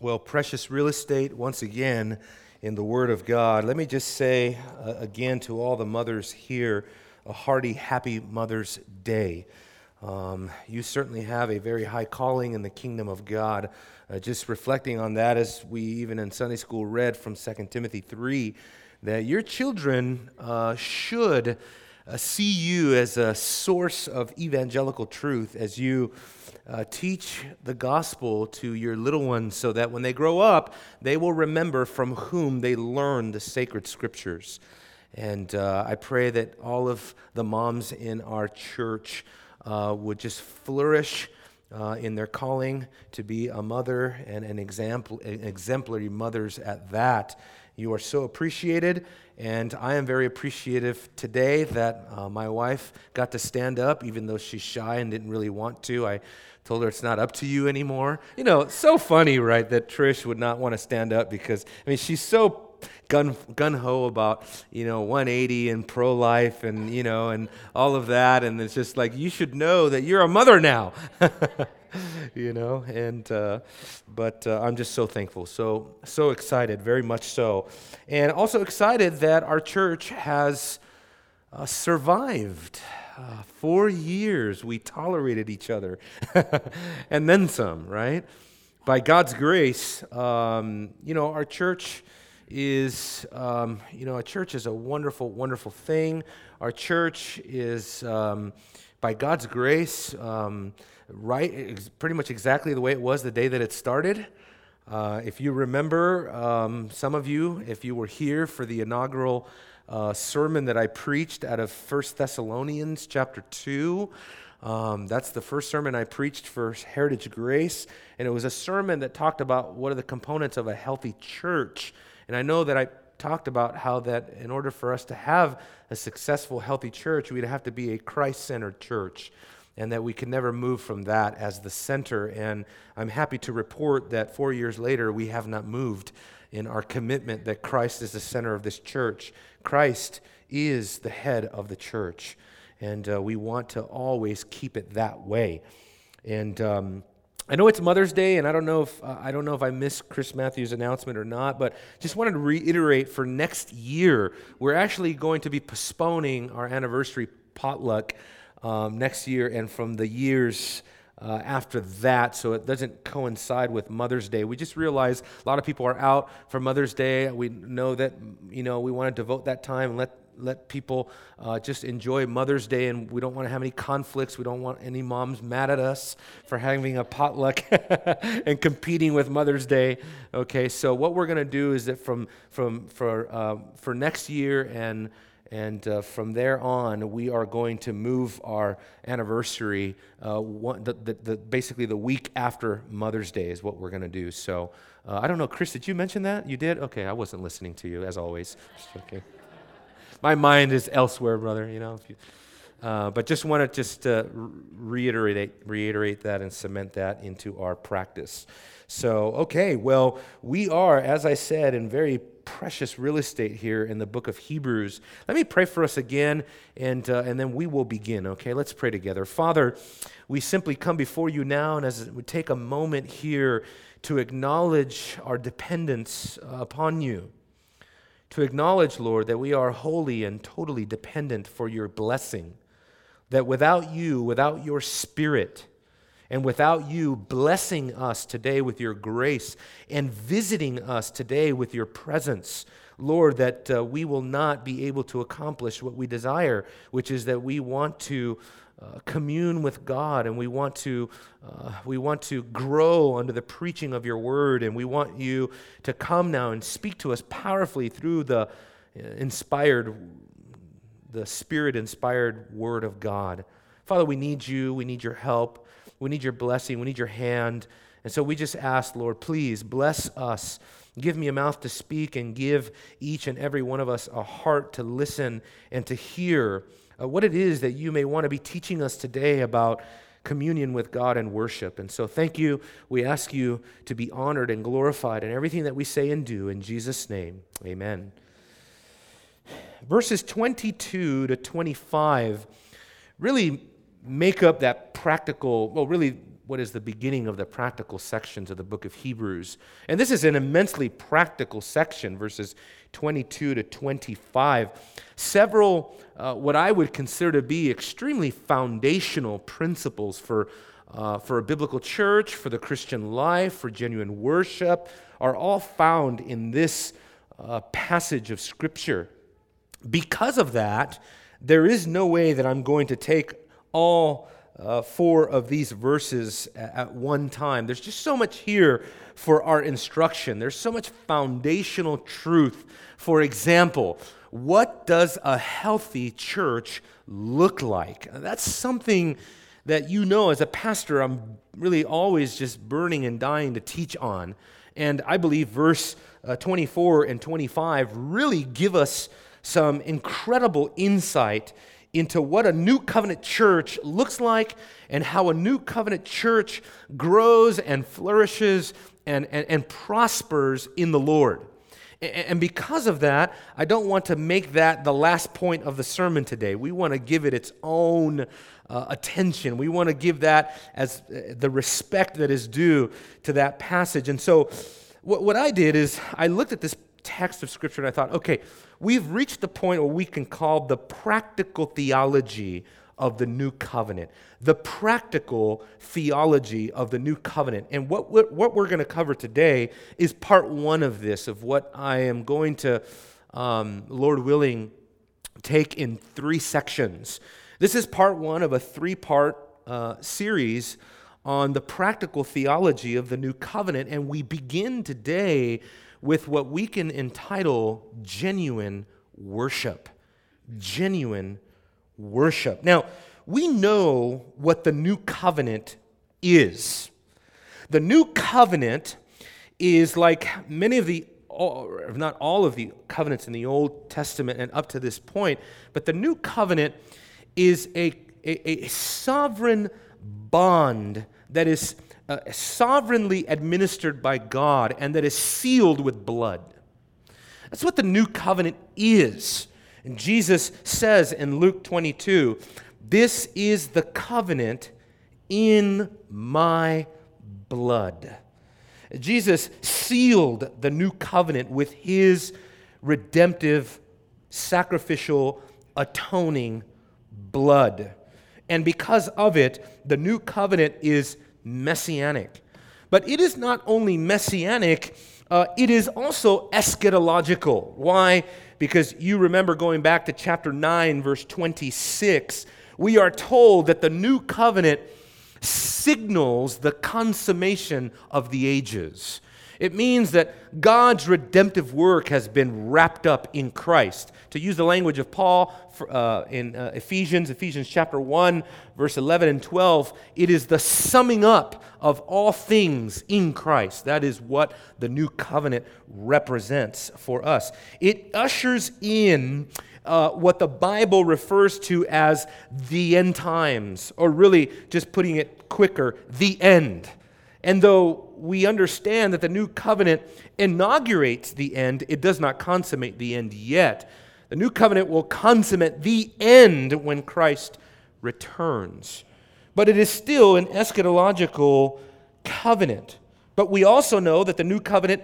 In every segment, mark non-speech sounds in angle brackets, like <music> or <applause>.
Well, precious real estate, once again, in the Word of God. Let me just say uh, again to all the mothers here a hearty, happy Mother's Day. Um, you certainly have a very high calling in the kingdom of God. Uh, just reflecting on that, as we even in Sunday school read from 2 Timothy 3, that your children uh, should see you as a source of evangelical truth as you uh, teach the gospel to your little ones so that when they grow up, they will remember from whom they learned the sacred scriptures. And uh, I pray that all of the moms in our church uh, would just flourish uh, in their calling to be a mother and an example, exemplary mothers at that. You are so appreciated, and I am very appreciative today that uh, my wife got to stand up, even though she's shy and didn't really want to. I told her it's not up to you anymore. You know, so funny, right, that Trish would not want to stand up because, I mean, she's so gun gun ho about you know 180 and pro life and you know and all of that, and it's just like you should know that you're a mother now. <laughs> <laughs> you know and uh, but uh, i'm just so thankful so so excited very much so and also excited that our church has uh, survived uh, four years we tolerated each other, <laughs> and then some, right? By God's grace, um, you know, our church is, um, you know, a church is a wonderful, wonderful thing. Our church is, um, by God's grace, um, right, pretty much exactly the way it was the day that it started. Uh, if you remember, um, some of you, if you were here for the inaugural uh, sermon that I preached out of First Thessalonians chapter 2. Um, that's the first sermon I preached for Heritage Grace. And it was a sermon that talked about what are the components of a healthy church. And I know that I talked about how that in order for us to have a successful, healthy church, we'd have to be a Christ centered church. And that we can never move from that as the center. And I'm happy to report that four years later, we have not moved in our commitment that Christ is the center of this church. Christ is the head of the church, and uh, we want to always keep it that way. And um, I know it's Mother's Day, and I don't know if uh, I don't know if I missed Chris Matthews' announcement or not, but just wanted to reiterate for next year, we're actually going to be postponing our anniversary potluck um, next year, and from the years uh, after that, so it doesn't coincide with Mother's Day. We just realize a lot of people are out for Mother's Day. We know that you know we want to devote that time and let let people uh, just enjoy Mother's Day, and we don't want to have any conflicts. We don't want any moms mad at us for having a potluck <laughs> and competing with Mother's Day. Okay, so what we're going to do is that from from for uh, for next year and and uh, from there on, we are going to move our anniversary, uh, one, the, the, the, basically the week after Mother's Day is what we're going to do. So uh, I don't know, Chris, did you mention that? You did? Okay, I wasn't listening to you, as always. My mind is elsewhere, brother, you know. You, uh, but just want to just uh, reiterate, reiterate that and cement that into our practice. So, okay, well, we are, as I said, in very precious real estate here in the book of Hebrews. Let me pray for us again, and, uh, and then we will begin, okay? Let's pray together. Father, we simply come before you now, and as we take a moment here to acknowledge our dependence uh, upon you, to acknowledge, Lord, that we are wholly and totally dependent for your blessing, that without you, without your spirit, and without you blessing us today with your grace and visiting us today with your presence, Lord, that uh, we will not be able to accomplish what we desire, which is that we want to uh, commune with God and we want to uh, we want to grow under the preaching of your word and we want you to come now and speak to us powerfully through the uh, inspired the spirit inspired word of God. Father, we need you, we need your help. We need your blessing. We need your hand. And so we just ask, Lord, please bless us. Give me a mouth to speak and give each and every one of us a heart to listen and to hear uh, what it is that you may want to be teaching us today about communion with God and worship. And so thank you. We ask you to be honored and glorified in everything that we say and do. In Jesus' name, amen. Verses 22 to 25 really make up that practical, well, really what is the beginning of the practical sections of the book of Hebrews. And this is an immensely practical section, verses 22 to 25. Several, uh, what I would consider to be extremely foundational principles for, uh, for a biblical church, for the Christian life, for genuine worship, are all found in this uh, passage of Scripture. Because of that, there is no way that I'm going to take all uh, four of these verses at one time. There's just so much here for our instruction. There's so much foundational truth. For example, what does a healthy church look like? That's something that you know as a pastor, I'm really always just burning and dying to teach on. And I believe verse uh, 24 and 25 really give us some incredible insight into what a new covenant church looks like and how a new covenant church grows and flourishes and, and, and prospers in the Lord. And because of that, I don't want to make that the last point of the sermon today. We want to give it its own uh, attention. We want to give that as uh, the respect that is due to that passage. And so, what, what I did is I looked at this text of Scripture and I thought, okay, we've reached the point where we can call the practical theology of the new covenant, the practical theology of the new covenant. And what, what, what we're going to cover today is part one of this, of what I am going to, um, Lord willing, take in three sections. This is part one of a three part uh, series on the practical theology of the new covenant. And we begin today with what we can entitle genuine worship. Genuine worship. Now, we know what the new covenant is. The new covenant is like many of the, if not all of the covenants in the Old Testament and up to this point, but the new covenant is a, a, a sovereign bond that is uh, sovereignly administered by God and that is sealed with blood. That's what the new covenant is. And Jesus says in Luke 22 This is the covenant in my blood. Jesus sealed the new covenant with his redemptive, sacrificial, atoning blood. And because of it, the new covenant is messianic. But it is not only messianic, uh, it is also eschatological. Why? Because you remember going back to chapter 9, verse 26, we are told that the new covenant signals the consummation of the ages. It means that God's redemptive work has been wrapped up in Christ. To use the language of Paul uh, in uh, Ephesians, Ephesians chapter 1, verse 11 and 12, it is the summing up of all things in Christ. That is what the new covenant represents for us. It ushers in uh, what the Bible refers to as the end times, or really, just putting it quicker, the end. And though we understand that the new covenant inaugurates the end, it does not consummate the end yet. The new covenant will consummate the end when Christ returns. But it is still an eschatological covenant. But we also know that the new covenant,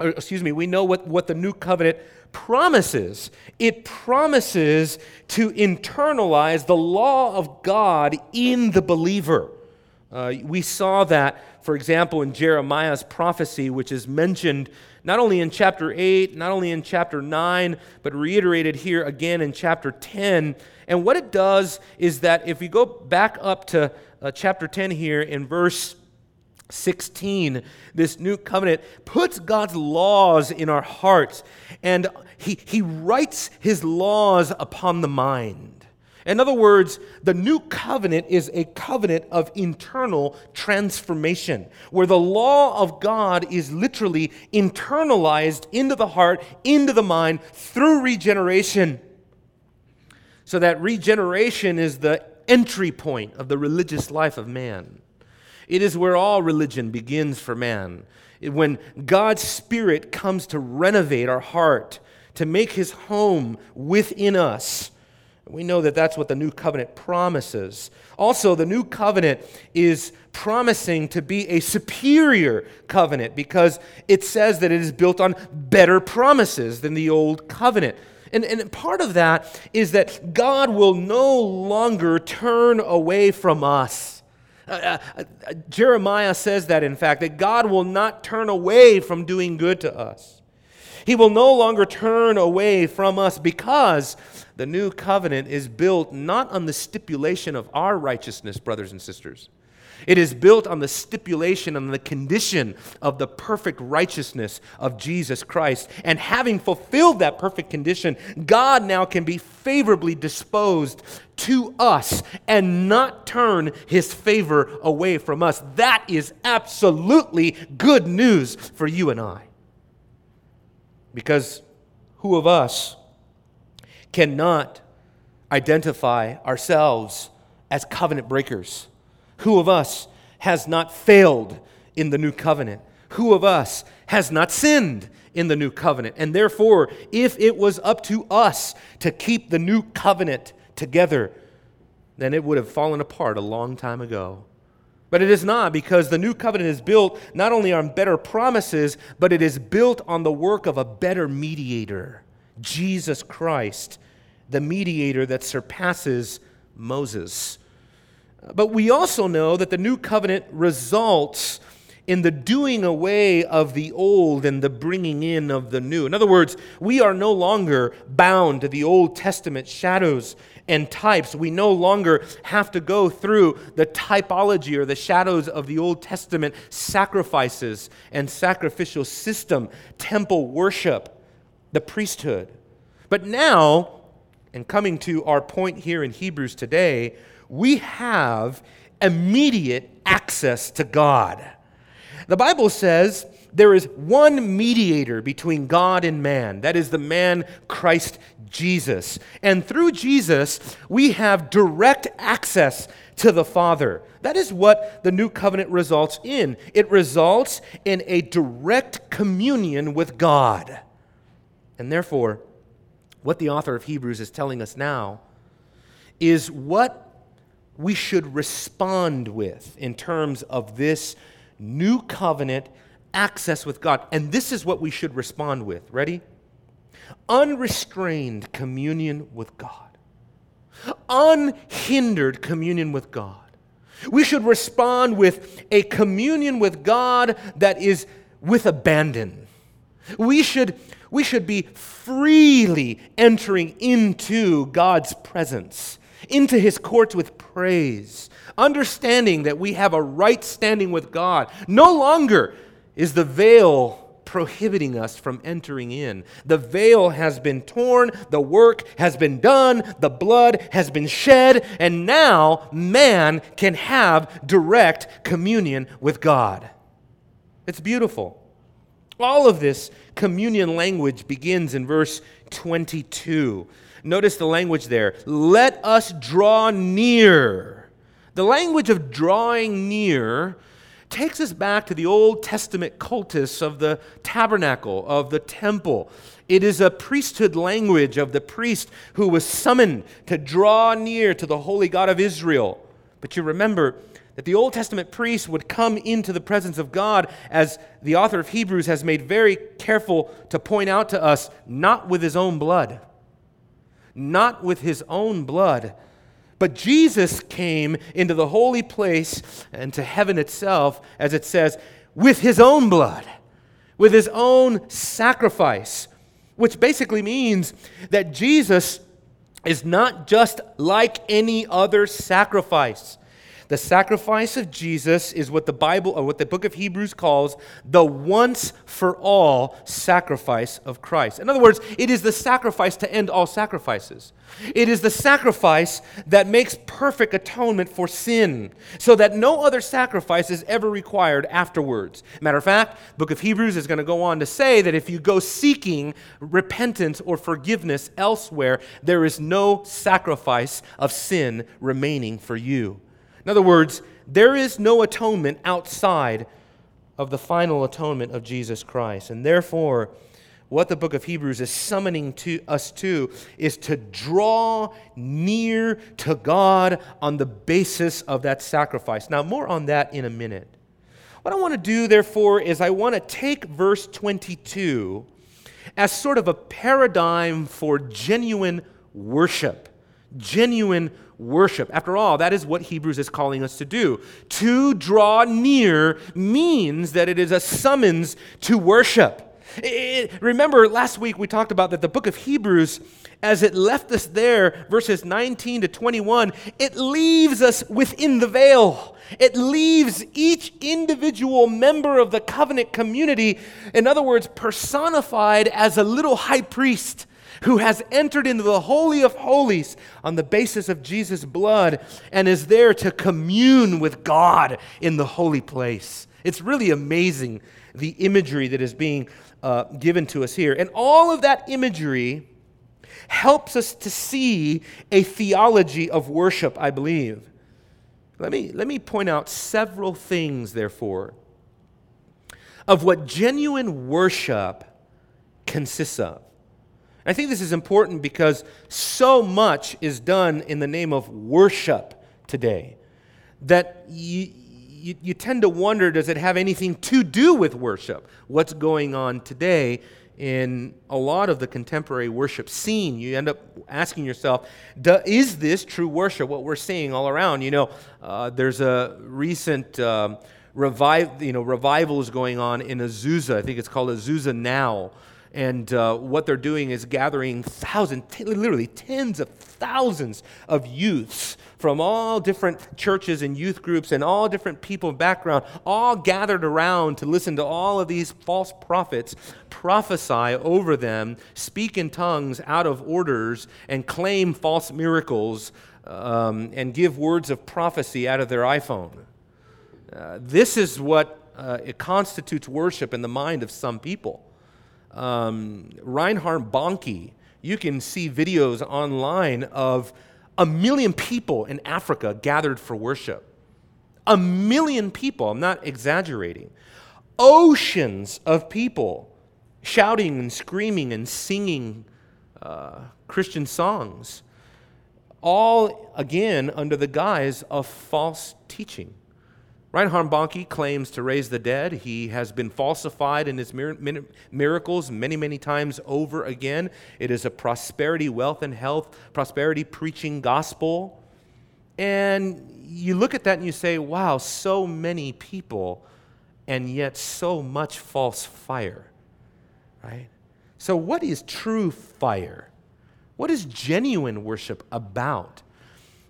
excuse me, we know what, what the new covenant promises. It promises to internalize the law of God in the believer. Uh, we saw that, for example, in Jeremiah's prophecy, which is mentioned not only in chapter 8, not only in chapter 9, but reiterated here again in chapter 10. And what it does is that if we go back up to uh, chapter 10 here in verse 16, this new covenant puts God's laws in our hearts, and he, he writes his laws upon the mind. In other words, the new covenant is a covenant of internal transformation, where the law of God is literally internalized into the heart, into the mind, through regeneration. So that regeneration is the entry point of the religious life of man. It is where all religion begins for man. When God's Spirit comes to renovate our heart, to make his home within us We know that that's what the new covenant promises. Also, the new covenant is promising to be a superior covenant because it says that it is built on better promises than the old covenant. And, and part of that is that God will no longer turn away from us. Uh, uh, uh, Jeremiah says that, in fact, that God will not turn away from doing good to us. He will no longer turn away from us because the new covenant is built not on the stipulation of our righteousness, brothers and sisters. It is built on the stipulation and the condition of the perfect righteousness of Jesus Christ. And having fulfilled that perfect condition, God now can be favorably disposed to us and not turn his favor away from us. That is absolutely good news for you and I. Because who of us cannot identify ourselves as covenant breakers? Who of us has not failed in the new covenant? Who of us has not sinned in the new covenant? And therefore, if it was up to us to keep the new covenant together, then it would have fallen apart a long time ago. But it is not because the new covenant is built not only on better promises, but it is built on the work of a better mediator, Jesus Christ, the mediator that surpasses Moses. But we also know that the new covenant results in the doing away of the old and the bringing in of the new. In other words, we are no longer bound to the Old Testament shadows and types. We no longer have to go through the typology or the shadows of the Old Testament sacrifices and sacrificial system, temple worship, the priesthood. But now, and coming to our point here in Hebrews today, we have immediate access to God. The Bible says there is one mediator between God and man. That is the man Christ Jesus. And through Jesus, we have direct access to the Father. That is what the new covenant results in. It results in a direct communion with God. And therefore, what the author of Hebrews is telling us now is what we should respond with in terms of this new covenant access with God. And this is what we should respond with. Ready? Unrestrained communion with God, unhindered communion with God. We should respond with a communion with God that is with abandon. We should, we should be freely entering into God's presence into his courts with praise, understanding that we have a right standing with God. No longer is the veil prohibiting us from entering in. The veil has been torn, the work has been done, the blood has been shed, and now man can have direct communion with God. It's beautiful. All of this communion language begins in verse 22. Notice the language there. Let us draw near. The language of drawing near takes us back to the Old Testament cultus of the tabernacle, of the temple. It is a priesthood language of the priest who was summoned to draw near to the holy God of Israel. But you remember that the Old Testament priest would come into the presence of God, as the author of Hebrews has made very careful to point out to us, not with his own blood not with his own blood. But Jesus came into the holy place and to heaven itself, as it says, with his own blood, with his own sacrifice, which basically means that Jesus is not just like any other sacrifice. The sacrifice of Jesus is what the Bible, or what the book of Hebrews calls the once for all sacrifice of Christ. In other words, it is the sacrifice to end all sacrifices. It is the sacrifice that makes perfect atonement for sin, so that no other sacrifice is ever required afterwards. Matter of fact, book of Hebrews is going to go on to say that if you go seeking repentance or forgiveness elsewhere, there is no sacrifice of sin remaining for you. In other words, there is no atonement outside of the final atonement of Jesus Christ. And therefore, what the book of Hebrews is summoning to us to is to draw near to God on the basis of that sacrifice. Now, more on that in a minute. What I want to do, therefore, is I want to take verse 22 as sort of a paradigm for genuine worship. Genuine worship. After all, that is what Hebrews is calling us to do. To draw near means that it is a summons to worship. It, remember, last week we talked about that the book of Hebrews, as it left us there, verses 19 to 21, it leaves us within the veil. It leaves each individual member of the covenant community, in other words, personified as a little high priest who has entered into the Holy of Holies on the basis of Jesus' blood and is there to commune with God in the holy place. It's really amazing the imagery that is being uh, given to us here. And all of that imagery helps us to see a theology of worship, I believe. Let me, let me point out several things, therefore, of what genuine worship consists of. I think this is important because so much is done in the name of worship today that you, you, you, tend to wonder does it have anything to do with worship? What's going on today in a lot of the contemporary worship scene? You end up asking yourself, is this true worship, what we're seeing all around? You know, uh, there's a recent. Um, revive, you know, revival is going on in Azusa. I think it's called Azusa Now, and uh, what they're doing is gathering thousands, t- literally tens of thousands of youths from all different churches and youth groups and all different people background, all gathered around to listen to all of these false prophets prophesy over them, speak in tongues out of orders, and claim false miracles um, and give words of prophecy out of their iPhone. Uh, this is what uh, it constitutes worship in the mind of some people um, Reinhard Bonnke, you can see videos online of a million people in Africa gathered for worship. A million people, I'm not exaggerating. Oceans of people shouting and screaming and singing uh, Christian songs, all again under the guise of false teaching. Reinhard Bonnke claims to raise the dead. He has been falsified in his miracles many, many times over again. It is a prosperity, wealth, and health, prosperity preaching gospel. And you look at that and you say, wow, so many people, and yet so much false fire, right? So, what is true fire? What is genuine worship about?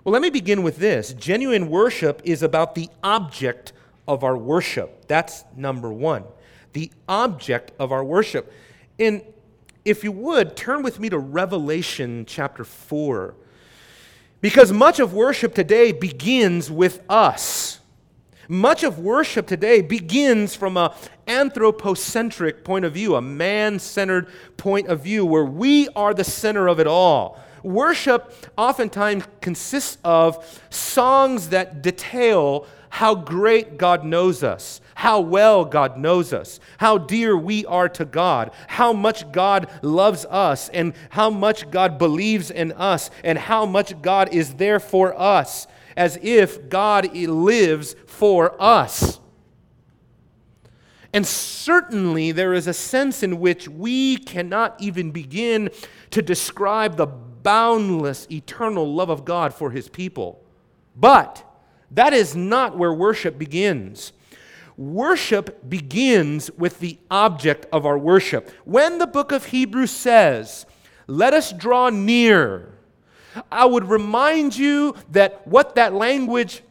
Well, let me begin with this. Genuine worship is about the object of our worship. That's number one. The object of our worship. And if you would, turn with me to Revelation chapter 4. Because much of worship today begins with us. Much of worship today begins from an anthropocentric point of view, a man centered point of view, where we are the center of it all worship oftentimes consists of songs that detail how great God knows us, how well God knows us, how dear we are to God, how much God loves us, and how much God believes in us, and how much God is there for us, as if God lives for us. And certainly, there is a sense in which we cannot even begin to describe the boundless, eternal love of God for his people. But that is not where worship begins. Worship begins with the object of our worship. When the book of Hebrews says, Let us draw near, I would remind you that what that language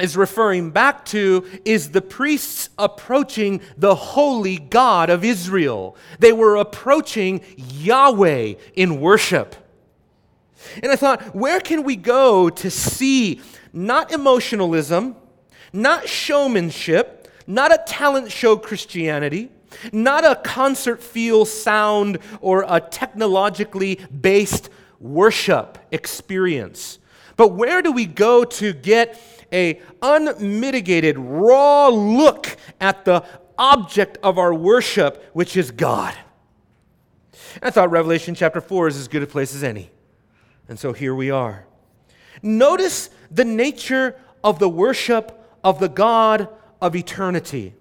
is referring back to is the priests approaching the holy God of Israel. They were approaching Yahweh in worship. And I thought, where can we go to see not emotionalism, not showmanship, not a talent show Christianity, not a concert feel sound or a technologically based worship experience. But where do we go to get a unmitigated raw look at the object of our worship, which is God? I thought Revelation chapter 4 is as good a place as any. And so here we are. Notice the nature of the worship of the God of eternity.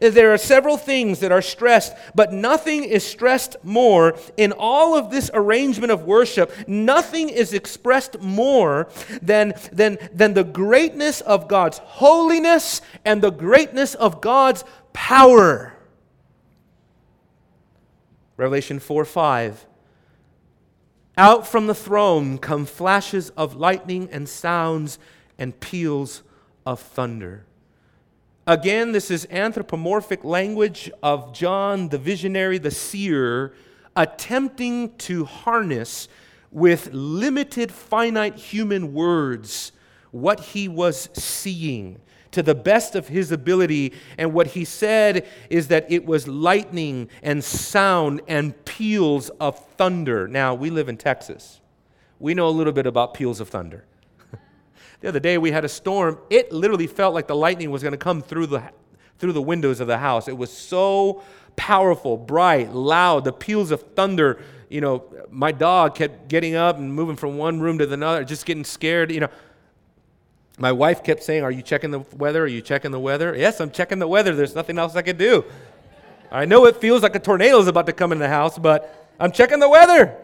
There are several things that are stressed, but nothing is stressed more in all of this arrangement of worship. Nothing is expressed more than, than, than the greatness of God's holiness and the greatness of God's power. Revelation 4 5. Out from the throne come flashes of lightning and sounds and peals of thunder. Again, this is anthropomorphic language of John the visionary, the seer, attempting to harness with limited, finite human words what he was seeing to the best of his ability. And what he said is that it was lightning and sound and peals of thunder. Now, we live in Texas. We know a little bit about peals of thunder. <laughs> the other day we had a storm. It literally felt like the lightning was going to come through the, through the windows of the house. It was so powerful, bright, loud, the peals of thunder. You know, my dog kept getting up and moving from one room to another, just getting scared. You know, my wife kept saying, Are you checking the weather? Are you checking the weather? Yes, I'm checking the weather. There's nothing else I can do. I know it feels like a tornado is about to come in the house, but I'm checking the weather.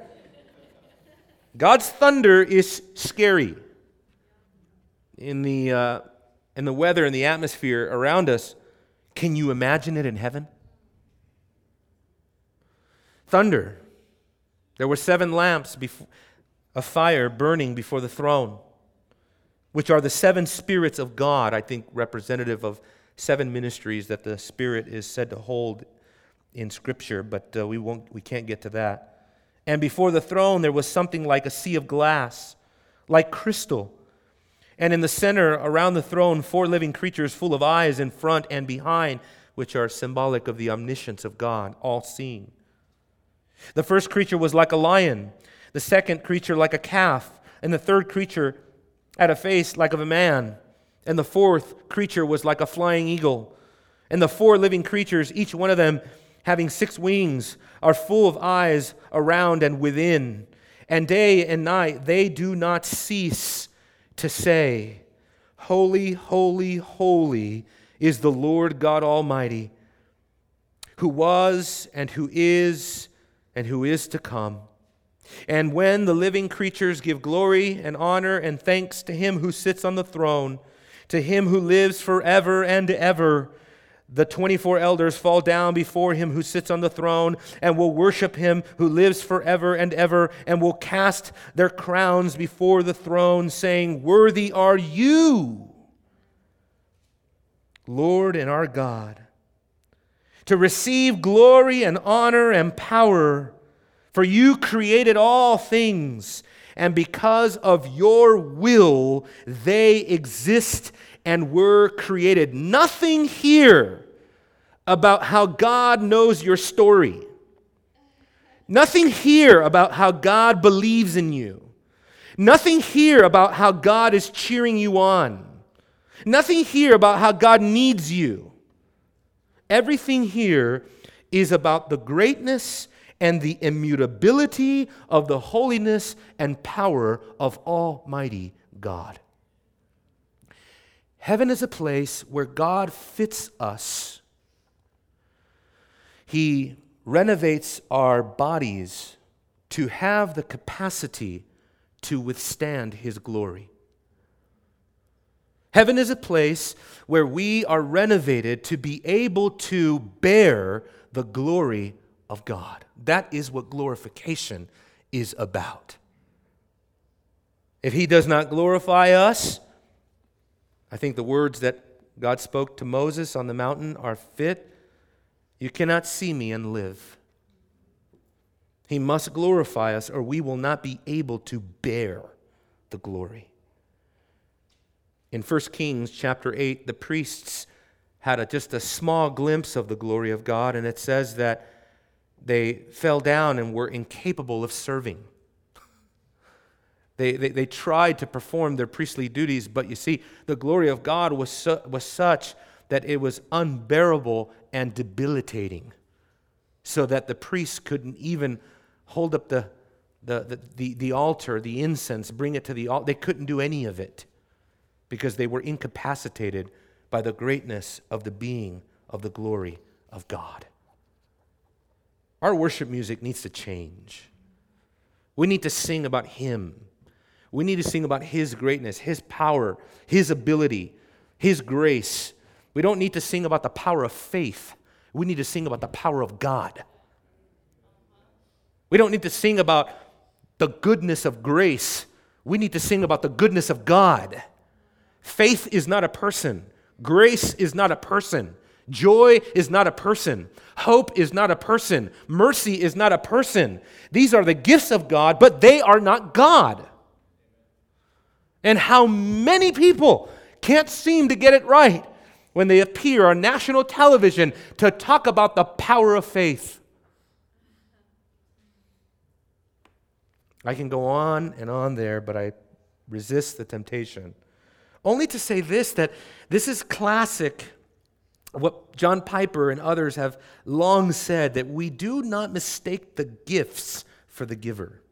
God's thunder is scary. In the, uh, in the weather and the atmosphere around us, can you imagine it in heaven? Thunder. There were seven lamps before, of fire burning before the throne which are the seven spirits of God, I think representative of seven ministries that the Spirit is said to hold in Scripture, but uh, we, won't, we can't get to that. And before the throne, there was something like a sea of glass, like crystal. And in the center, around the throne, four living creatures full of eyes in front and behind, which are symbolic of the omniscience of God, all seeing. The first creature was like a lion, the second creature like a calf, and the third creature had a face like of a man, and the fourth creature was like a flying eagle. And the four living creatures, each one of them having six wings, are full of eyes around and within. And day and night they do not cease to say, Holy, holy, holy is the Lord God Almighty, who was and who is and who is to come. And when the living creatures give glory and honor and thanks to him who sits on the throne, to him who lives forever and ever, the 24 elders fall down before him who sits on the throne and will worship him who lives forever and ever and will cast their crowns before the throne, saying, Worthy are you, Lord and our God, to receive glory and honor and power. For you created all things, and because of your will, they exist and were created. Nothing here about how God knows your story. Nothing here about how God believes in you. Nothing here about how God is cheering you on. Nothing here about how God needs you. Everything here is about the greatness and the immutability of the holiness and power of Almighty God. Heaven is a place where God fits us. He renovates our bodies to have the capacity to withstand His glory. Heaven is a place where we are renovated to be able to bear the glory of God. That is what glorification is about. If He does not glorify us, I think the words that God spoke to Moses on the mountain are fit. You cannot see me and live. He must glorify us, or we will not be able to bear the glory. In 1 Kings chapter 8, the priests had a, just a small glimpse of the glory of God, and it says that they fell down and were incapable of serving. They, they, they, tried to perform their priestly duties, but you see, the glory of God was, su- was such that it was unbearable and debilitating. so that the priests couldn't even hold up the, the, the, the, the altar, the incense, bring it to the altar. They couldn't do any of it because they were incapacitated by the greatness of the being of the glory of God. Our worship music needs to change. We need to sing about Him. We need to sing about His greatness, His power, His ability, His grace. We don't need to sing about the power of faith. We need to sing about the power of God. We don't need to sing about the goodness of grace. We need to sing about the goodness of God. Faith is not a person, grace is not a person. Joy is not a person. Hope is not a person. Mercy is not a person. These are the gifts of God, but they are not God. And how many people can't seem to get it right when they appear on national television to talk about the power of faith? I can go on and on there, but I resist the temptation. Only to say this that this is classic what John Piper and others have long said that we do not mistake the gifts for the giver.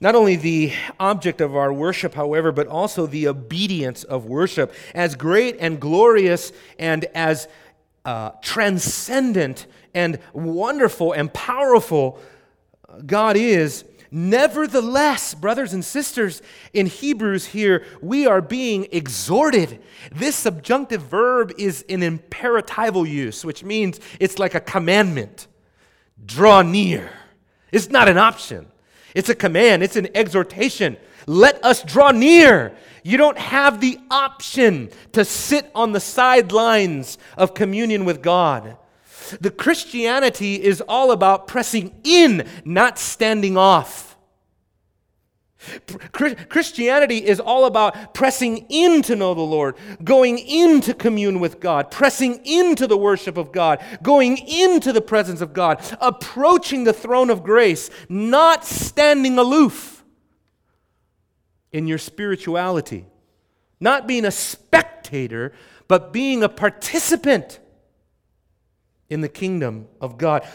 Not only the object of our worship, however, but also the obedience of worship. As great and glorious and as uh, transcendent and wonderful and powerful God is, Nevertheless, brothers and sisters, in Hebrews here, we are being exhorted. This subjunctive verb is in imperatival use, which means it's like a commandment draw near. It's not an option, it's a command, it's an exhortation. Let us draw near. You don't have the option to sit on the sidelines of communion with God. The Christianity is all about pressing in, not standing off. Christianity is all about pressing in to know the Lord, going into commune with God, pressing into the worship of God, going into the presence of God, approaching the throne of grace, not standing aloof in your spirituality, not being a spectator, but being a participant in the kingdom of God.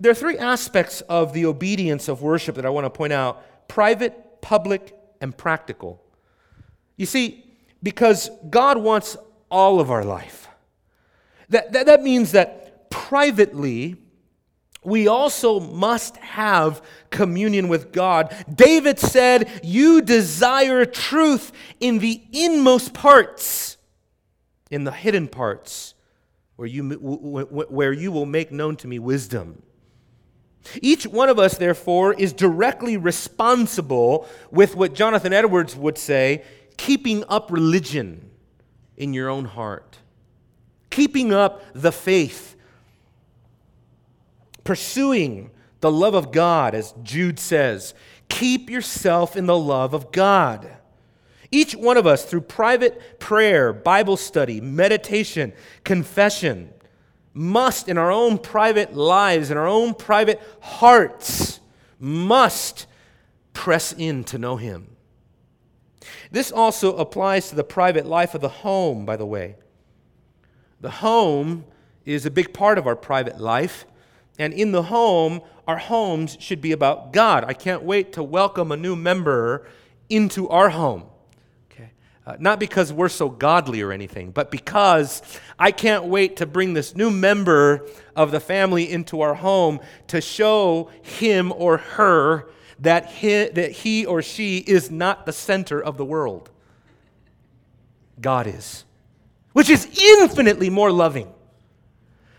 There are three aspects of the obedience of worship that I want to point out private, public, and practical. You see, because God wants all of our life. That, that, that means that privately, we also must have communion with God. David said, You desire truth in the inmost parts, in the hidden parts where you, where you will make known to me wisdom. Each one of us, therefore, is directly responsible with what Jonathan Edwards would say keeping up religion in your own heart, keeping up the faith, pursuing the love of God, as Jude says. Keep yourself in the love of God. Each one of us, through private prayer, Bible study, meditation, confession, must, in our own private lives, in our own private hearts, must press in to know Him. This also applies to the private life of the home, by the way. The home is a big part of our private life. And in the home, our homes should be about God. I can't wait to welcome a new member into our home. Uh, not because we're so godly or anything, but because I can't wait to bring this new member of the family into our home to show him or her that he, that he or she is not the center of the world. God is, which is infinitely more loving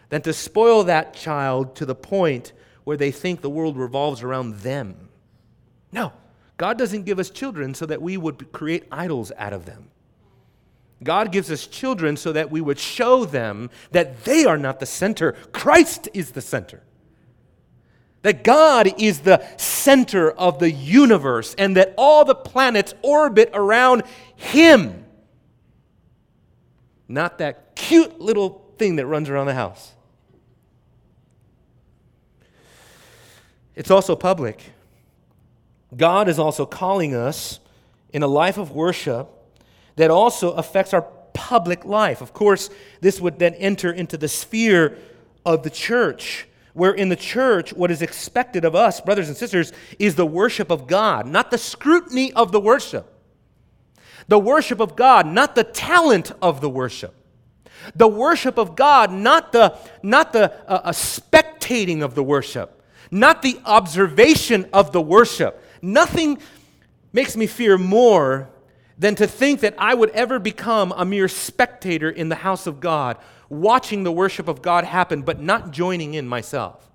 than to spoil that child to the point where they think the world revolves around them. No, God doesn't give us children so that we would create idols out of them. God gives us children so that we would show them that they are not the center, Christ is the center. That God is the center of the universe and that all the planets orbit around Him. Not that cute little thing that runs around the house. It's also public. God is also calling us in a life of worship that also affects our public life. Of course, this would then enter into the sphere of the church. Where in the church, what is expected of us, brothers and sisters, is the worship of God, not the scrutiny of the worship. The worship of God, not the talent of the worship. The worship of God, not the, not the uh, spectating of the worship, not the observation of the worship. Nothing makes me fear more than to think that I would ever become a mere spectator in the house of God, watching the worship of God happen, but not joining in myself.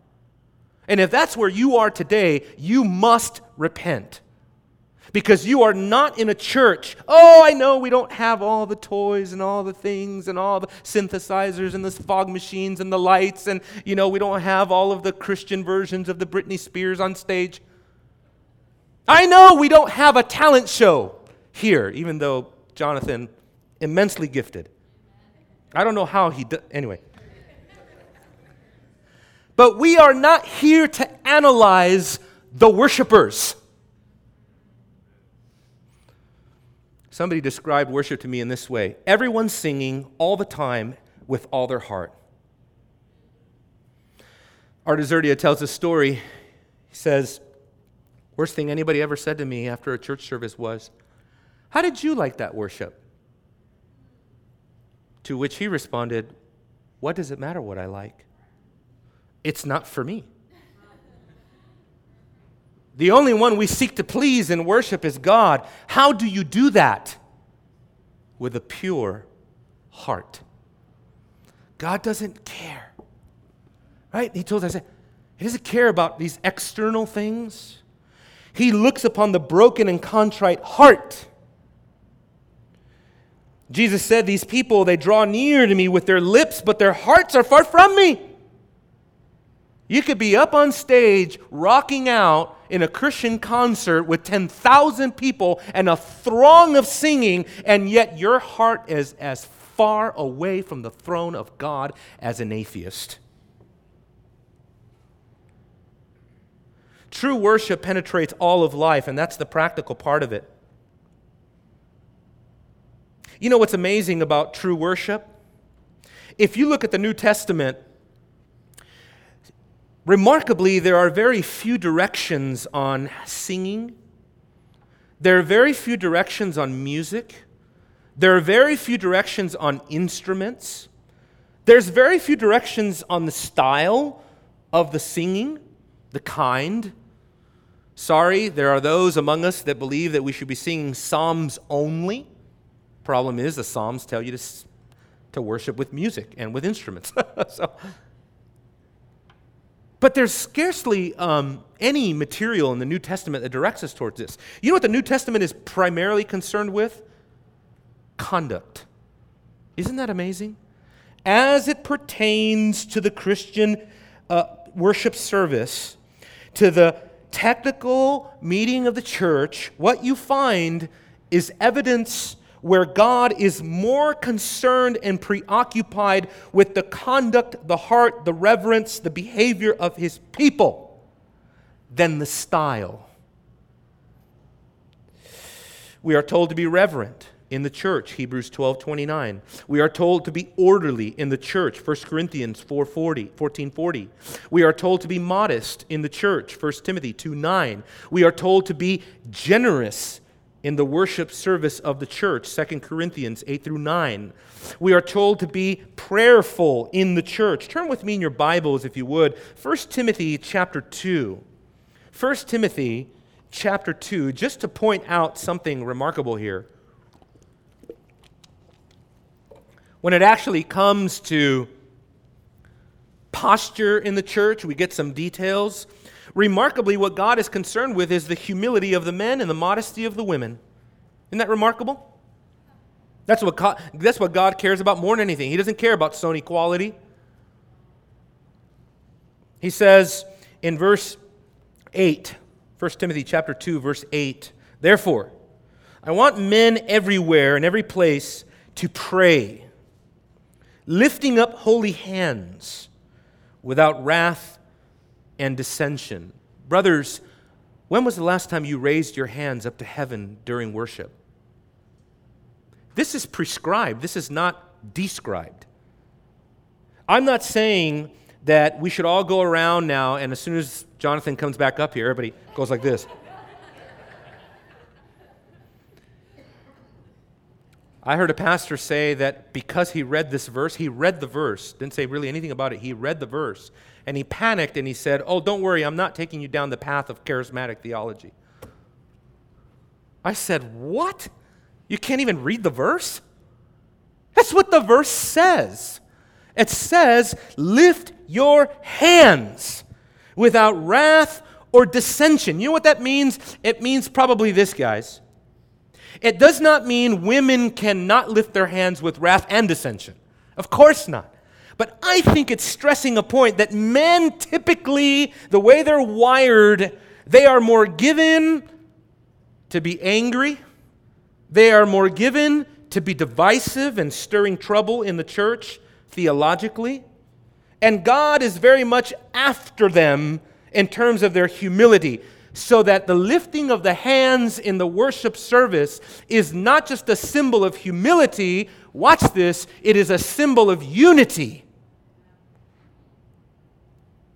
And if that's where you are today, you must repent because you are not in a church. Oh, I know we don't have all the toys and all the things and all the synthesizers and the fog machines and the lights, and you know, we don't have all of the Christian versions of the Britney Spears on stage. I know we don't have a talent show here, even though Jonathan, immensely gifted. I don't know how he did, anyway. But we are not here to analyze the worshipers. Somebody described worship to me in this way everyone singing all the time with all their heart. Art Azurdia tells a story. He says, Worst thing anybody ever said to me after a church service was, How did you like that worship? To which he responded, What does it matter what I like? It's not for me. The only one we seek to please and worship is God. How do you do that? With a pure heart. God doesn't care. Right? He told us, He doesn't care about these external things. He looks upon the broken and contrite heart. Jesus said, These people, they draw near to me with their lips, but their hearts are far from me. You could be up on stage rocking out in a Christian concert with 10,000 people and a throng of singing, and yet your heart is as far away from the throne of God as an atheist. True worship penetrates all of life, and that's the practical part of it. You know what's amazing about true worship? If you look at the New Testament, Remarkably, there are very few directions on singing. There are very few directions on music. There are very few directions on instruments. There's very few directions on the style of the singing, the kind. Sorry, there are those among us that believe that we should be singing psalms only. Problem is, the psalms tell you to, to worship with music and with instruments. <laughs> so but there's scarcely um, any material in the New Testament that directs us towards this. You know what the New Testament is primarily concerned with? Conduct. Isn't that amazing? As it pertains to the Christian uh, worship service, to the technical meeting of the church, what you find is evidence where God is more concerned and preoccupied with the conduct, the heart, the reverence, the behavior of his people than the style. We are told to be reverent in the church, Hebrews 12 29. We are told to be orderly in the church, 1 Corinthians 4 40, 14 40. We are told to be modest in the church, 1 Timothy 2 9. We are told to be generous in the worship service of the church, 2 Corinthians 8 through 9. We are told to be prayerful in the church. Turn with me in your Bibles, if you would. 1 Timothy chapter 2. 1 Timothy chapter 2, just to point out something remarkable here. When it actually comes to posture in the church, we get some details. Remarkably, what God is concerned with is the humility of the men and the modesty of the women. Isn't that remarkable? That's what, God, that's what God cares about more than anything. He doesn't care about Sony quality. He says in verse 8, 1 Timothy chapter 2, verse 8, Therefore, I want men everywhere and every place to pray, lifting up holy hands without wrath and dissension. Brothers, when was the last time you raised your hands up to heaven during worship? This is prescribed, this is not described. I'm not saying that we should all go around now, and as soon as Jonathan comes back up here, everybody goes like this. I heard a pastor say that because he read this verse, he read the verse, didn't say really anything about it. He read the verse and he panicked and he said, Oh, don't worry, I'm not taking you down the path of charismatic theology. I said, What? You can't even read the verse? That's what the verse says. It says, Lift your hands without wrath or dissension. You know what that means? It means probably this, guys. It does not mean women cannot lift their hands with wrath and dissension. Of course not. But I think it's stressing a point that men typically, the way they're wired, they are more given to be angry, they are more given to be divisive and stirring trouble in the church theologically. And God is very much after them in terms of their humility so that the lifting of the hands in the worship service is not just a symbol of humility, watch this, it is a symbol of unity.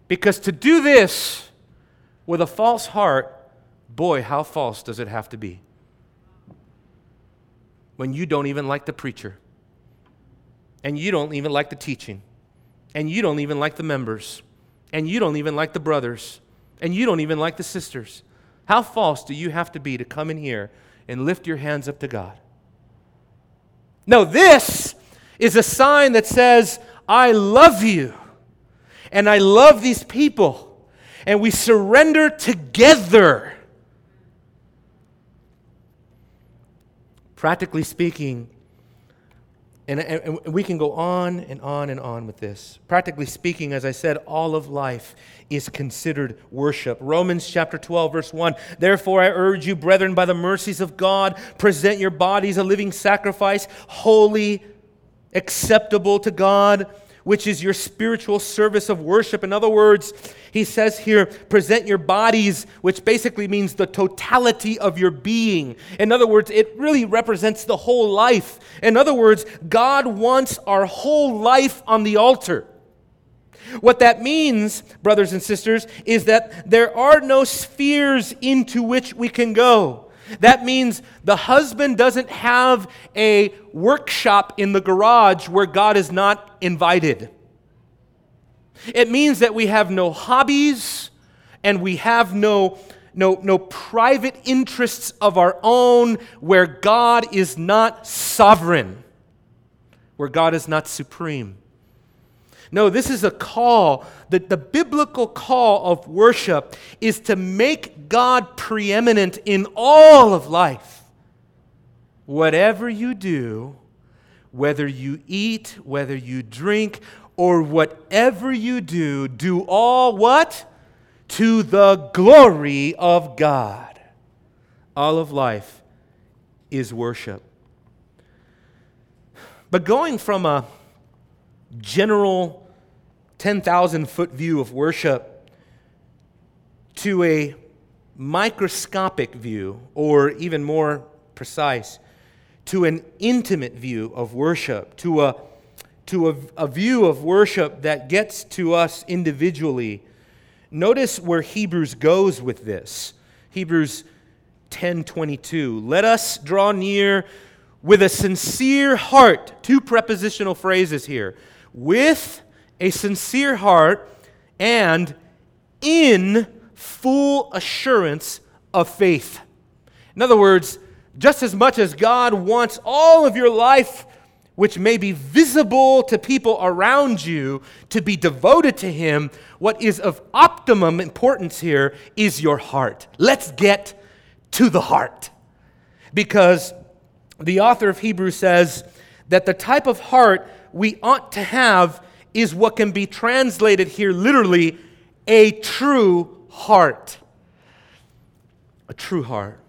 Because to do this with a false heart, boy, how false does it have to be? When you don't even like the preacher, and you don't even like the teaching, and you don't even like the members, and you don't even like the brothers and you don't even like the sisters. How false do you have to be to come in here and lift your hands up to God? No, this is a sign that says, I love you and I love these people, and we surrender together. Practically speaking, and, and, we can go on and on and on with this. Practically speaking, as I said, all of life is considered worship. Romans chapter 12, verse 1 Therefore, I urge you, brethren, by the mercies of God, present your bodies a living sacrifice, holy, acceptable to God which is your spiritual service of worship. In other words, he says here, present your bodies, which basically means the totality of your being. In other words, it really represents the whole life. In other words, God wants our whole life on the altar. What that means, brothers and sisters, is that there are no spheres into which we can go. That means the husband doesn't have a workshop in the garage where God is not invited. It means that we have no hobbies and we have no, no, no private interests of our own where God is not sovereign, where God is not supreme. No, this is a call. that the biblical call of worship is to make God preeminent in all of life. Whatever you do, whether you eat, whether you drink, or whatever you do, do all what? To the glory of God. All of life is worship. But going from a general 10,000 foot view of worship to a microscopic view, or even more precise, to an intimate view of worship, to a, to a, a view of worship that gets to us individually. Notice where Hebrews goes with this. Hebrews 10:22. Let us draw near with a sincere heart. Two prepositional phrases here with a sincere heart and in full assurance of faith. In other words, just as much as God wants all of your life, which may be visible to people around you, to be devoted to Him, what is of optimum importance here is your heart. Let's get to the heart. Because the author of Hebrews says that the type of heart we ought to have is what can be translated here literally a true heart. A true heart.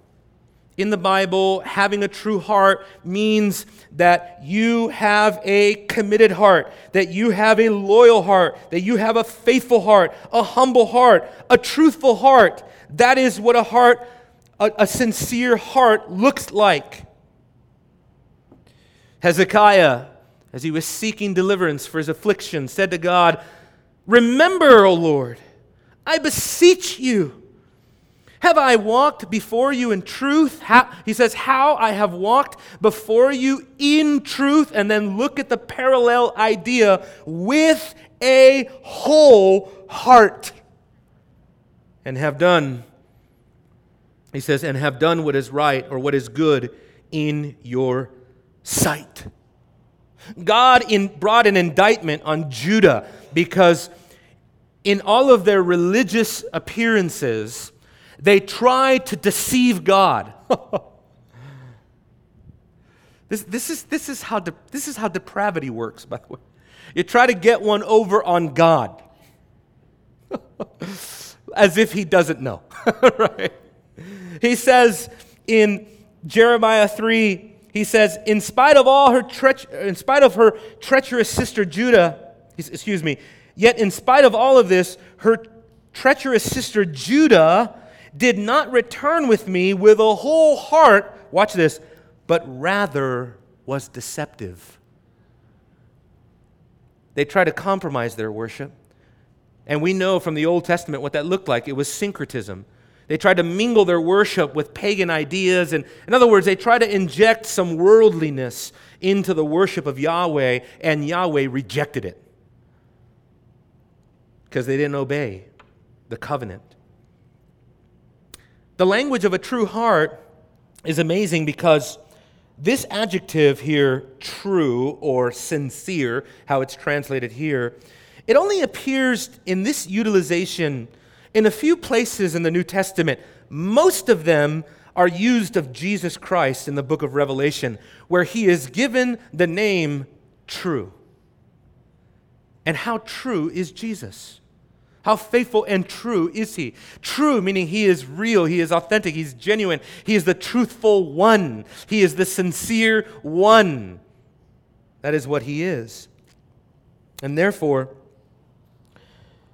In the Bible, having a true heart means that you have a committed heart, that you have a loyal heart, that you have a faithful heart, a humble heart, a truthful heart. That is what a heart, a, a sincere heart looks like. Hezekiah as he was seeking deliverance for his affliction, said to God, Remember, O Lord, I beseech you. Have I walked before you in truth? How, he says, How I have walked before you in truth. And then look at the parallel idea with a whole heart. And have done, he says, and have done what is right or what is good in your sight. God in, brought an indictment on Judah because in all of their religious appearances, they tried to deceive God. <laughs> this, this, is, this, is how de- this is how depravity works, by the way. You try to get one over on God <laughs> as if he doesn't know, <laughs> right? He says in Jeremiah 3, he says, in spite of all her treach- in spite of her treacherous sister Judah, excuse me, yet in spite of all of this, her treacherous sister Judah did not return with me with a whole heart, watch this, but rather was deceptive. They tried to compromise their worship. And we know from the Old Testament what that looked like it was syncretism. They tried to mingle their worship with pagan ideas. And in other words, they tried to inject some worldliness into the worship of Yahweh, and Yahweh rejected it because they didn't obey the covenant. The language of a true heart is amazing because this adjective here, true or sincere, how it's translated here, it only appears in this utilization in a few places in the New Testament. Most of them are used of Jesus Christ in the book of Revelation, where he is given the name true. And how true is Jesus? How faithful and true is he? True, meaning he is real, he is authentic, he's genuine, he is the truthful one, he is the sincere one. That is what he is. And therefore,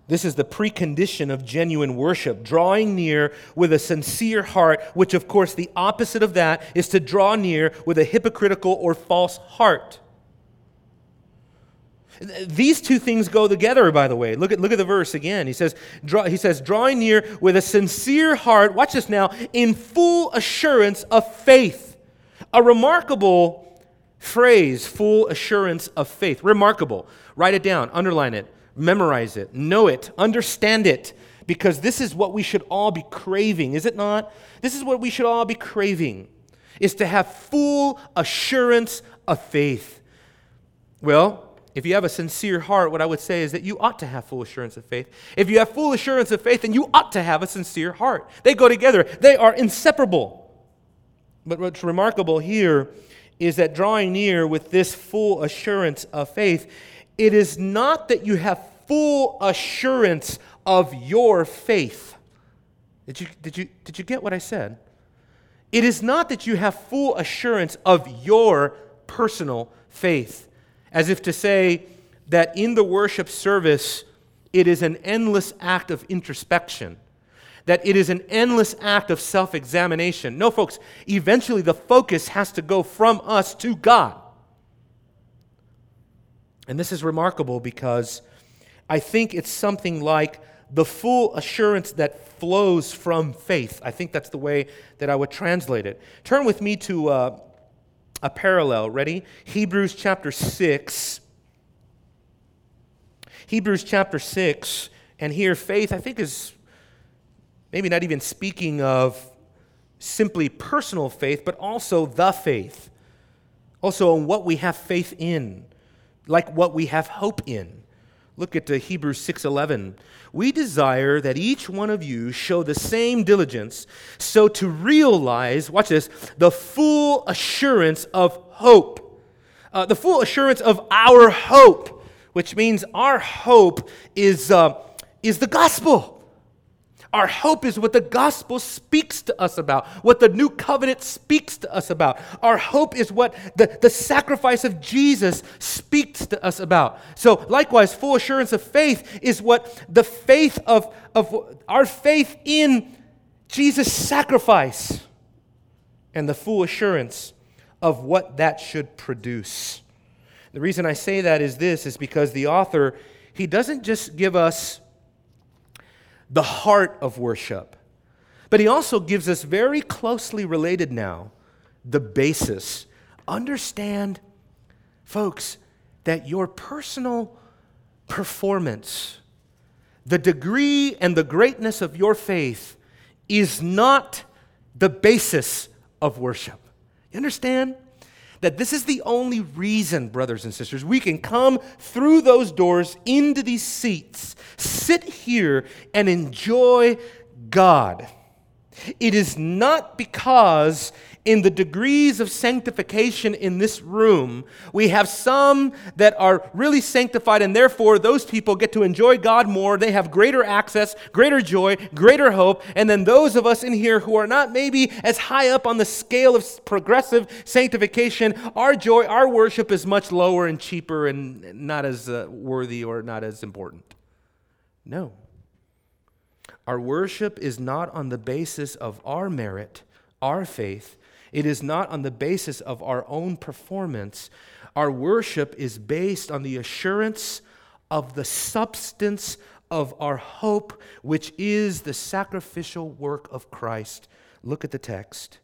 this is the precondition of genuine worship, drawing near with a sincere heart, which, of course, the opposite of that is to draw near with a hypocritical or false heart. These two things go together, by the way. Look at, look at the verse again. He says, draw, he says, drawing near with a sincere heart, watch this now, in full assurance of faith. A remarkable phrase, full assurance of faith. Remarkable. Write it down, underline it, memorize it, know it, understand it, because this is what we should all be craving, is it not? This is what we should all be craving, is to have full assurance of faith. Well, if you have a sincere heart, what I would say is that you ought to have full assurance of faith. If you have full assurance of faith, then you ought to have a sincere heart. They go together, they are inseparable. But what's remarkable here is that drawing near with this full assurance of faith, it is not that you have full assurance of your faith. Did you, did you, did you get what I said? It is not that you have full assurance of your personal faith as if to say that in the worship service, it is an endless act of introspection, that it is an endless act of self examination. No, folks, eventually the focus has to go from us to God. And this is remarkable because I think it's something like the full assurance that flows from faith. I think that's the way that I would translate it. Turn with me to uh, a parallel. Ready? Hebrews chapter 6. Hebrews chapter 6. And here, faith, I think, is maybe not even speaking of simply personal faith, but also the faith. Also, on what we have faith in, like what we have hope in. Look at the Hebrews 6:11. We desire that each one of you show the same diligence so to realize, watch this, the full assurance of hope. Uh, the full assurance of our hope, which means our hope is, uh, is the gospel. Our hope is what the gospel speaks to us about, what the new covenant speaks to us about. Our hope is what the, the sacrifice of Jesus speaks to us about. So, likewise, full assurance of faith is what the faith of, of our faith in Jesus' sacrifice and the full assurance of what that should produce. The reason I say that is this is because the author he doesn't just give us the heart of worship, but he also gives us very closely related now the basis. Understand, folks, that your personal performance, the degree and the greatness of your faith, is not the basis of worship. You understand? That this is the only reason, brothers and sisters, we can come through those doors into these seats, sit here, and enjoy God. It is not because in the degrees of sanctification in this room, we have some that are really sanctified, and therefore those people get to enjoy God more. They have greater access, greater joy, greater hope. And then those of us in here who are not maybe as high up on the scale of progressive sanctification, our joy, our worship is much lower and cheaper and not as uh, worthy or not as important. No. Our worship is not on the basis of our merit, our faith, it is not on the basis of our own performance. Our worship is based on the assurance of the substance of our hope, which is the sacrificial work of Christ. Look at the text.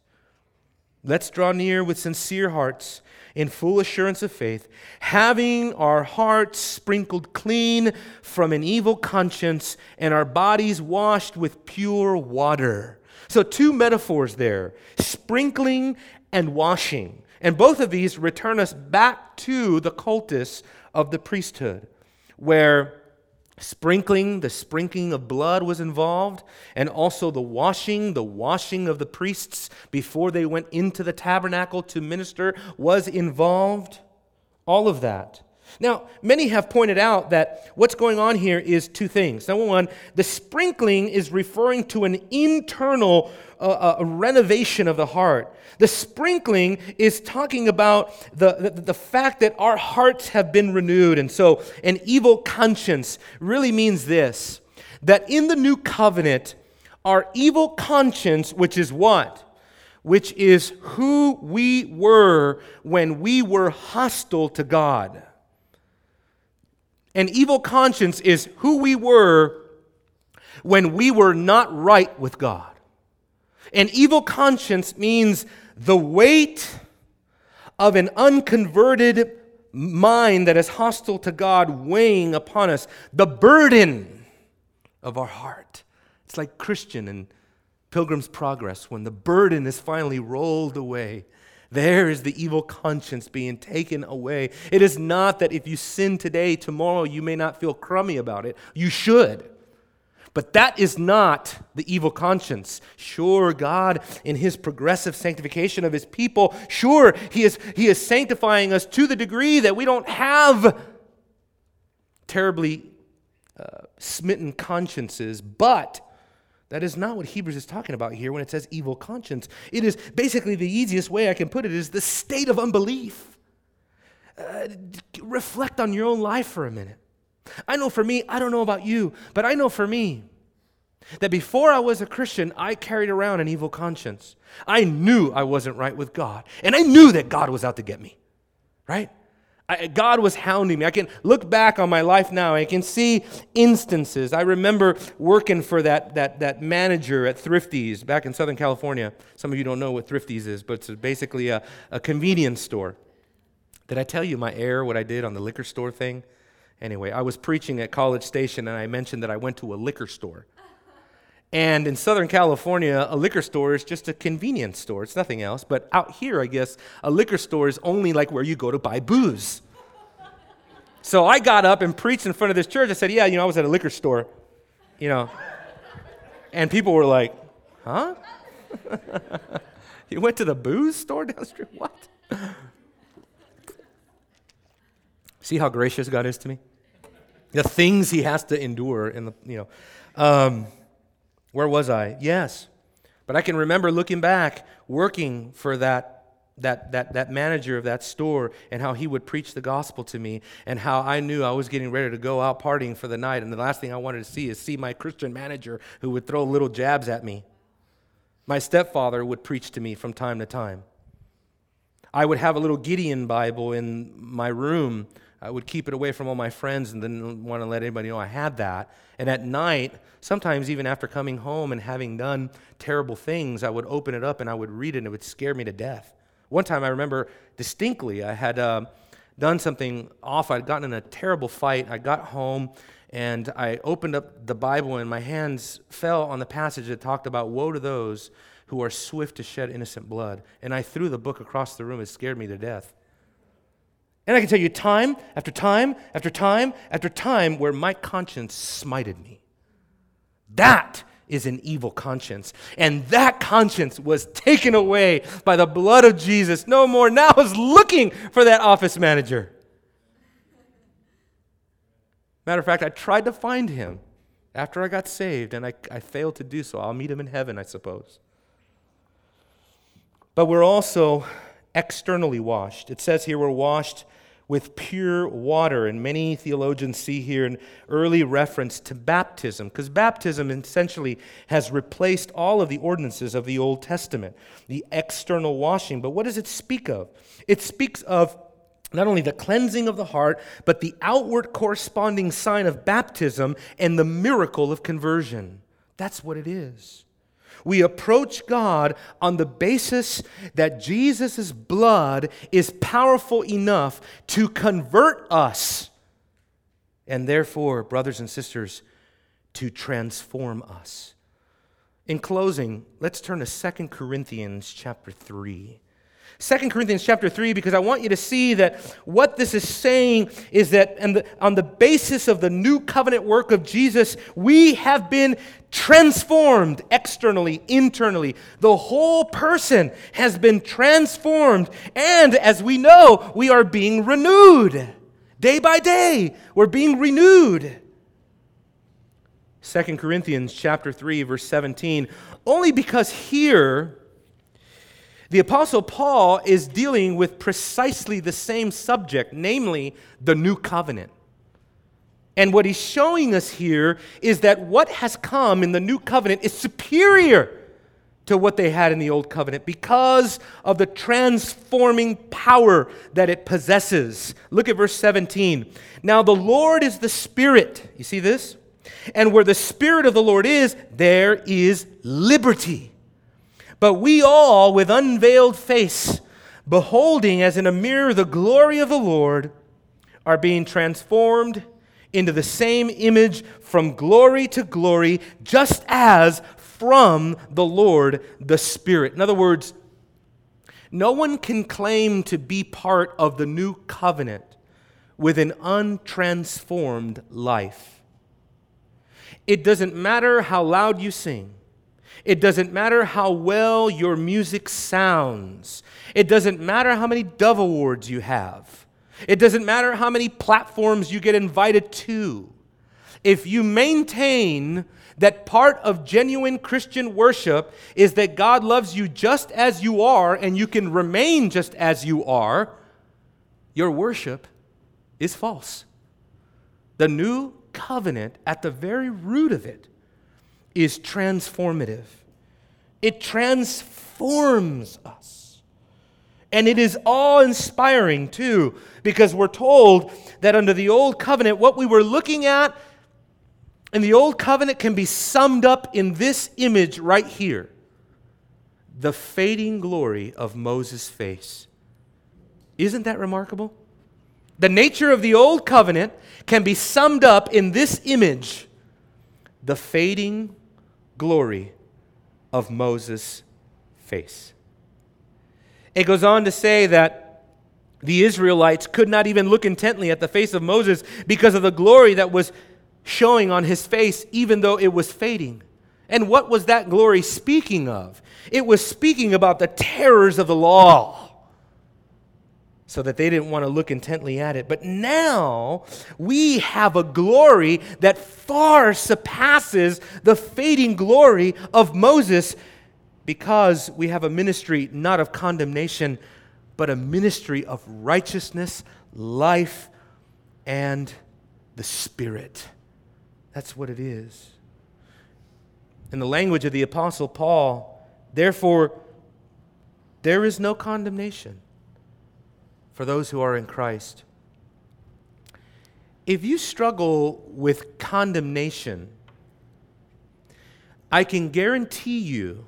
Let's draw near with sincere hearts in full assurance of faith, having our hearts sprinkled clean from an evil conscience and our bodies washed with pure water. So, two metaphors there sprinkling and washing. And both of these return us back to the cultus of the priesthood, where sprinkling, the sprinkling of blood was involved, and also the washing, the washing of the priests before they went into the tabernacle to minister was involved. All of that. Now, many have pointed out that what's going on here is two things. Number one, the sprinkling is referring to an internal uh, uh, renovation of the heart. The sprinkling is talking about the, the, the fact that our hearts have been renewed. And so, an evil conscience really means this that in the new covenant, our evil conscience, which is what? Which is who we were when we were hostile to God an evil conscience is who we were when we were not right with God. An evil conscience means the weight of an unconverted mind that is hostile to God weighing upon us, the burden of our heart. It's like Christian and Pilgrim's Progress when the burden is finally rolled away there is the evil conscience being taken away. It is not that if you sin today, tomorrow you may not feel crummy about it. You should. But that is not the evil conscience. Sure, God, in His progressive sanctification of His people, sure, He is, he is sanctifying us to the degree that we don't have terribly uh, smitten consciences, but that is not what Hebrews is talking about here when it says evil conscience. It is basically the easiest way I can put it is the state of unbelief. Uh, reflect on your own life for a minute. I know for me, I don't know about you, but I know for me that before I was a Christian, I carried around an evil conscience. I knew I wasn't right with God, and I knew that God was out to get me, right? I, God was hounding me. I can look back on my life now. I can see instances. I remember working for that, that, that manager at Thrifty's back in Southern California. Some of you don't know what Thrifty's is, but it's basically a, a convenience store. Did I tell you my error, what I did on the liquor store thing? Anyway, I was preaching at College Station and I mentioned that I went to a liquor store. And in Southern California, a liquor store is just a convenience store. It's nothing else. But out here, I guess, a liquor store is only like where you go to buy booze. So I got up and preached in front of this church. I said, Yeah, you know, I was at a liquor store, you know. And people were like, Huh? <laughs> you went to the booze store down the street? <laughs> What? See how gracious God is to me? The things he has to endure in the, you know. Um, where was I? Yes. But I can remember looking back, working for that, that, that, that manager of that store, and how he would preach the gospel to me, and how I knew I was getting ready to go out partying for the night. And the last thing I wanted to see is see my Christian manager who would throw little jabs at me. My stepfather would preach to me from time to time. I would have a little Gideon Bible in my room I would keep it away from all my friends and didn't want to let anybody know I had that. And at night, sometimes even after coming home and having done terrible things, I would open it up and I would read it and it would scare me to death. One time I remember distinctly, I had uh, done something off. I'd gotten in a terrible fight. I got home and I opened up the Bible and my hands fell on the passage that talked about woe to those who are swift to shed innocent blood. And I threw the book across the room. It scared me to death. And I can tell you time after time after time after time where my conscience smited me. That is an evil conscience. And that conscience was taken away by the blood of Jesus. No more. Now I was looking for that office manager. Matter of fact, I tried to find him after I got saved, and I, I failed to do so. I'll meet him in heaven, I suppose. But we're also externally washed. It says here we're washed with pure water. And many theologians see here an early reference to baptism, because baptism essentially has replaced all of the ordinances of the Old Testament, the external washing. But what does it speak of? It speaks of not only the cleansing of the heart, but the outward corresponding sign of baptism and the miracle of conversion. That's what it is. We approach God on the basis that Jesus' blood is powerful enough to convert us, and therefore, brothers and sisters, to transform us. In closing, let's turn to 2 Corinthians chapter 3. 2 Corinthians chapter 3 because I want you to see that what this is saying is that the, on the basis of the new covenant work of Jesus, we have been transformed externally, internally. The whole person has been transformed. And as we know, we are being renewed. Day by day, we're being renewed. 2 Corinthians chapter 3 verse 17 only because here the Apostle Paul is dealing with precisely the same subject, namely the new covenant. And what he's showing us here is that what has come in the new covenant is superior to what they had in the old covenant because of the transforming power that it possesses. Look at verse 17. Now, the Lord is the Spirit. You see this? And where the Spirit of the Lord is, there is liberty. But we all, with unveiled face, beholding as in a mirror the glory of the Lord, are being transformed into the same image from glory to glory, just as from the Lord the Spirit. In other words, no one can claim to be part of the new covenant with an untransformed life. It doesn't matter how loud you sing. It doesn't matter how well your music sounds. It doesn't matter how many Dove Awards you have. It doesn't matter how many platforms you get invited to. If you maintain that part of genuine Christian worship is that God loves you just as you are and you can remain just as you are, your worship is false. The new covenant, at the very root of it, is transformative. It transforms us. And it is awe inspiring, too, because we're told that under the old covenant, what we were looking at in the old covenant can be summed up in this image right here the fading glory of Moses' face. Isn't that remarkable? The nature of the old covenant can be summed up in this image the fading glory of Moses' face. It goes on to say that the Israelites could not even look intently at the face of Moses because of the glory that was showing on his face, even though it was fading. And what was that glory speaking of? It was speaking about the terrors of the law so that they didn't want to look intently at it. But now we have a glory that far surpasses the fading glory of Moses because we have a ministry not of condemnation, but a ministry of righteousness, life, and the Spirit. That's what it is. In the language of the Apostle Paul, therefore, there is no condemnation for those who are in Christ. if you struggle with condemnation, I can guarantee you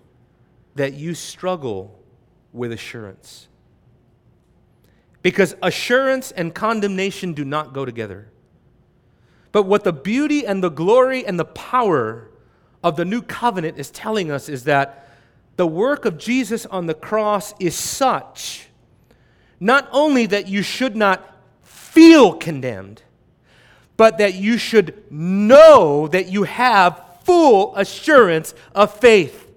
that you struggle with assurance. Because assurance and condemnation do not go together. But what the beauty and the glory and the power of the new covenant is telling us is that the work of Jesus on the cross is such not only that you should not feel condemned, but that you should know that you have full assurance of faith.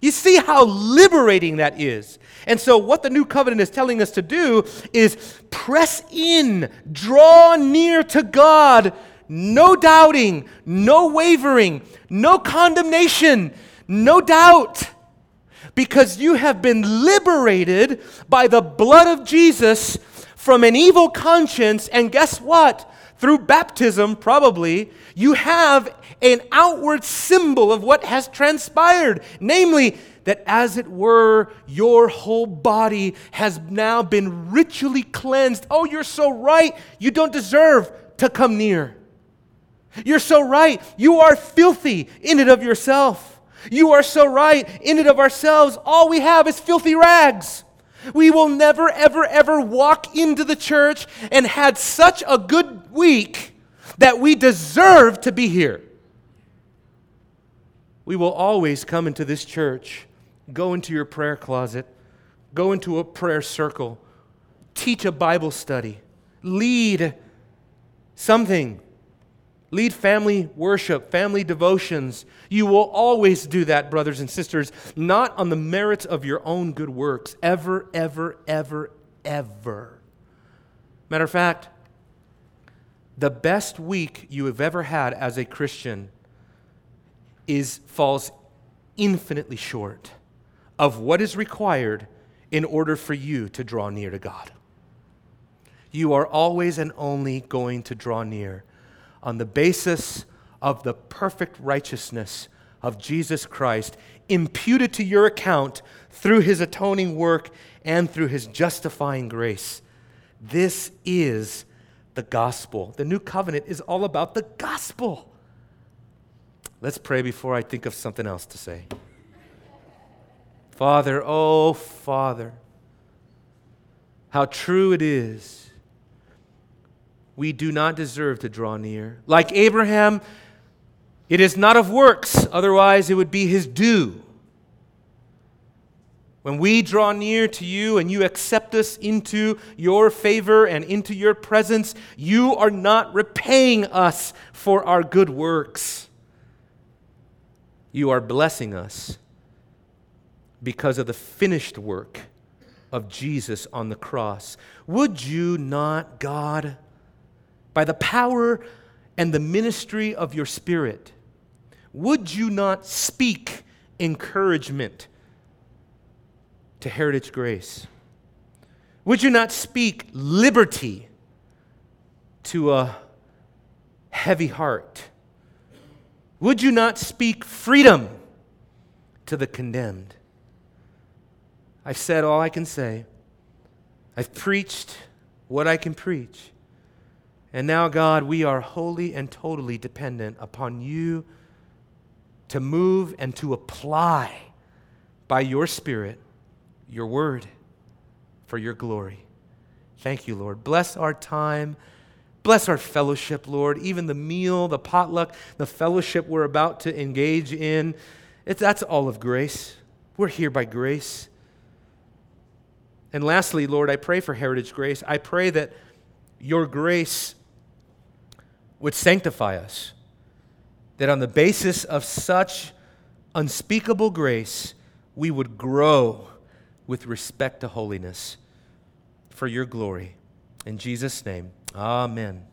You see how liberating that is. And so, what the new covenant is telling us to do is press in, draw near to God, no doubting, no wavering, no condemnation, no doubt because you have been liberated by the blood of Jesus from an evil conscience. And guess what? Through baptism, probably, you have an outward symbol of what has transpired. Namely, that as it were, your whole body has now been ritually cleansed. Oh, you're so right. You don't deserve to come near. You're so right. You are filthy in and of yourself. You are so right. In and of ourselves, all we have is filthy rags. We will never, ever, ever walk into the church and had such a good week that we deserve to be here. We will always come into this church, go into your prayer closet, go into a prayer circle, teach a Bible study, lead something Lead family worship, family devotions. You will always do that, brothers and sisters, not on the merits of your own good works, ever, ever, ever, ever. Matter of fact, the best week you have ever had as a Christian is falls infinitely short of what is required in order for you to draw near to God. You are always and only going to draw near on the basis of the perfect righteousness of Jesus Christ, imputed to your account through his atoning work and through his justifying grace. This is the gospel. The new covenant is all about the gospel. Let's pray before I think of something else to say. Father, oh Father, how true it is we do not deserve to draw near. Like Abraham, it is not of works, otherwise, it would be his due. When we draw near to you and you accept us into your favor and into your presence, you are not repaying us for our good works. You are blessing us because of the finished work of Jesus on the cross. Would you not, God, by the power and the ministry of your Spirit, would you not speak encouragement to Heritage Grace? Would you not speak liberty to a heavy heart? Would you not speak freedom to the condemned? I've said all I can say. I've preached what I can preach. And now, God, we are wholly and totally dependent upon you to move and to apply by your Spirit your word for your glory. Thank you, Lord. Bless our time. Bless our fellowship, Lord. Even the meal, the potluck, the fellowship we're about to engage in, it's, that's all of grace. We're here by grace. And lastly, Lord, I pray for Heritage Grace. I pray that your grace would sanctify us. That on the basis of such unspeakable grace, we would grow with respect to holiness for your glory. In Jesus' name, amen.